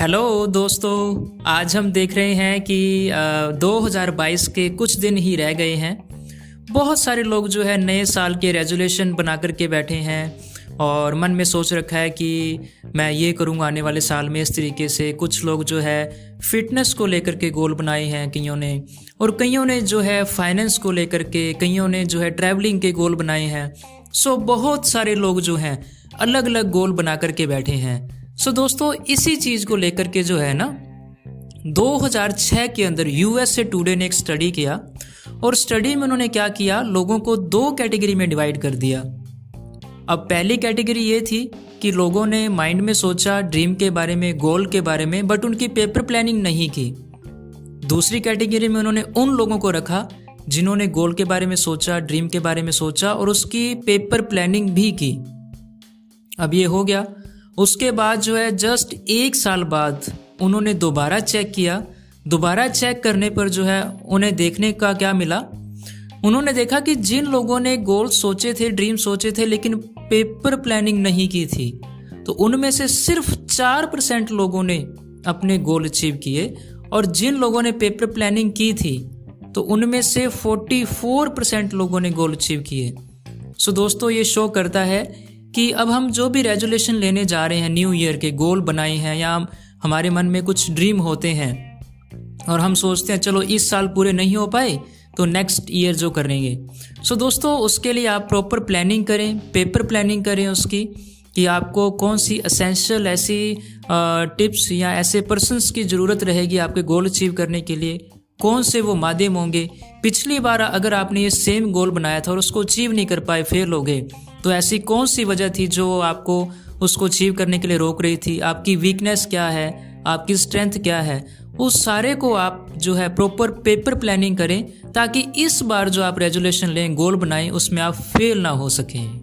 Hello दोस्तों आज हम देख रहे हैं कि आ, 2022 के कुछ दिन ही रह गए हैं। बहुत सारे लोग जो है नए साल के रेजोल्यूशन बना करके बैठे हैं और मन में सोच रखा है कि मैं ये करूँगा आने वाले साल में इस तरीके से। कुछ लोग जो है फिटनेस को लेकर के गोल बनाए हैं कईयों ने और कईयों ने जो है फाइनेंस को लेकर के कईयों ने जो है ट्रैवलिंग के गोल बनाए हैं। सो बहुत सारे लोग जो हैं अलग अलग गोल बना करके बैठे हैं। सो दोस्तों, इसी चीज़ को लेकर के जो है ना 2006 के अंदर यूएस से टुडे ने एक स्टडी किया और स्टडी में उन्होंने क्या किया? लोगों को दो कैटेगरी में डिवाइड कर दिया। अब पहली कैटेगरी ये थी कि लोगों ने माइंड में सोचा ड्रीम के बारे में गोल के बारे में बट उनकी पेपर प्लानिंग नहीं की। दूसरी कैटेगरी में उन्होंने उन लोगों को रखा जिन्होंने गोल के बारे में सोचा ड्रीम के बारे में सोचा और उसकी पेपर प्लानिंग भी की। अब ये हो गया। उसके बाद जो है जस्ट एक साल बाद उन्होंने दोबारा चेक किया। दोबारा चेक करने पर जो है, उन्हें देखने का क्या मिला? उन्होंने देखा कि जिन लोगों ने गोल सोचे थे ड्रीम सोचे थे, लेकिन पेपर प्लानिंग नहीं की थी तो उनमें से सिर्फ़ चार परसेंट लोगों ने अपने गोल अचीव किए और जिन लोगों ने पेपर प्लानिंग की थी तो उनमें से 44 परसेंट लोगों ने गोल अचीव किए। सो दोस्तों, ये शो करता है कि अब हम जो भी रेजोल्यूशन लेने जा रहे हैं न्यू ईयर के गोल बनाए हैं या हमारे मन में कुछ ड्रीम होते हैं और हम सोचते हैं चलो इस साल पूरे नहीं हो पाए तो नेक्स्ट ईयर जो करेंगे। सो so, दोस्तों उसके लिए आप प्रॉपर प्लानिंग करें पेपर प्लानिंग करें उसकी कि आपको कौन सी असेंशियल ऐसी टिप्स या ऐसे पर्सनस की ज़रूरत रहेगी आपके गोल अचीव करने के लिए। कौन से वो माध्यम होंगे? पिछली बार अगर आपने ये सेम गोल बनाया था और उसको अचीव नहीं कर पाए फेल हो गए तो ऐसी कौन सी वजह थी जो आपको उसको अचीव करने के लिए रोक रही थी? आपकी वीकनेस क्या है? आपकी स्ट्रेंथ क्या है? उस सारे को आप जो है प्रॉपर पेपर प्लानिंग करें ताकि इस बार जो आप रेजुलेशन लें गोल बनाएँ, उसमें आप फेल ना हो सकें।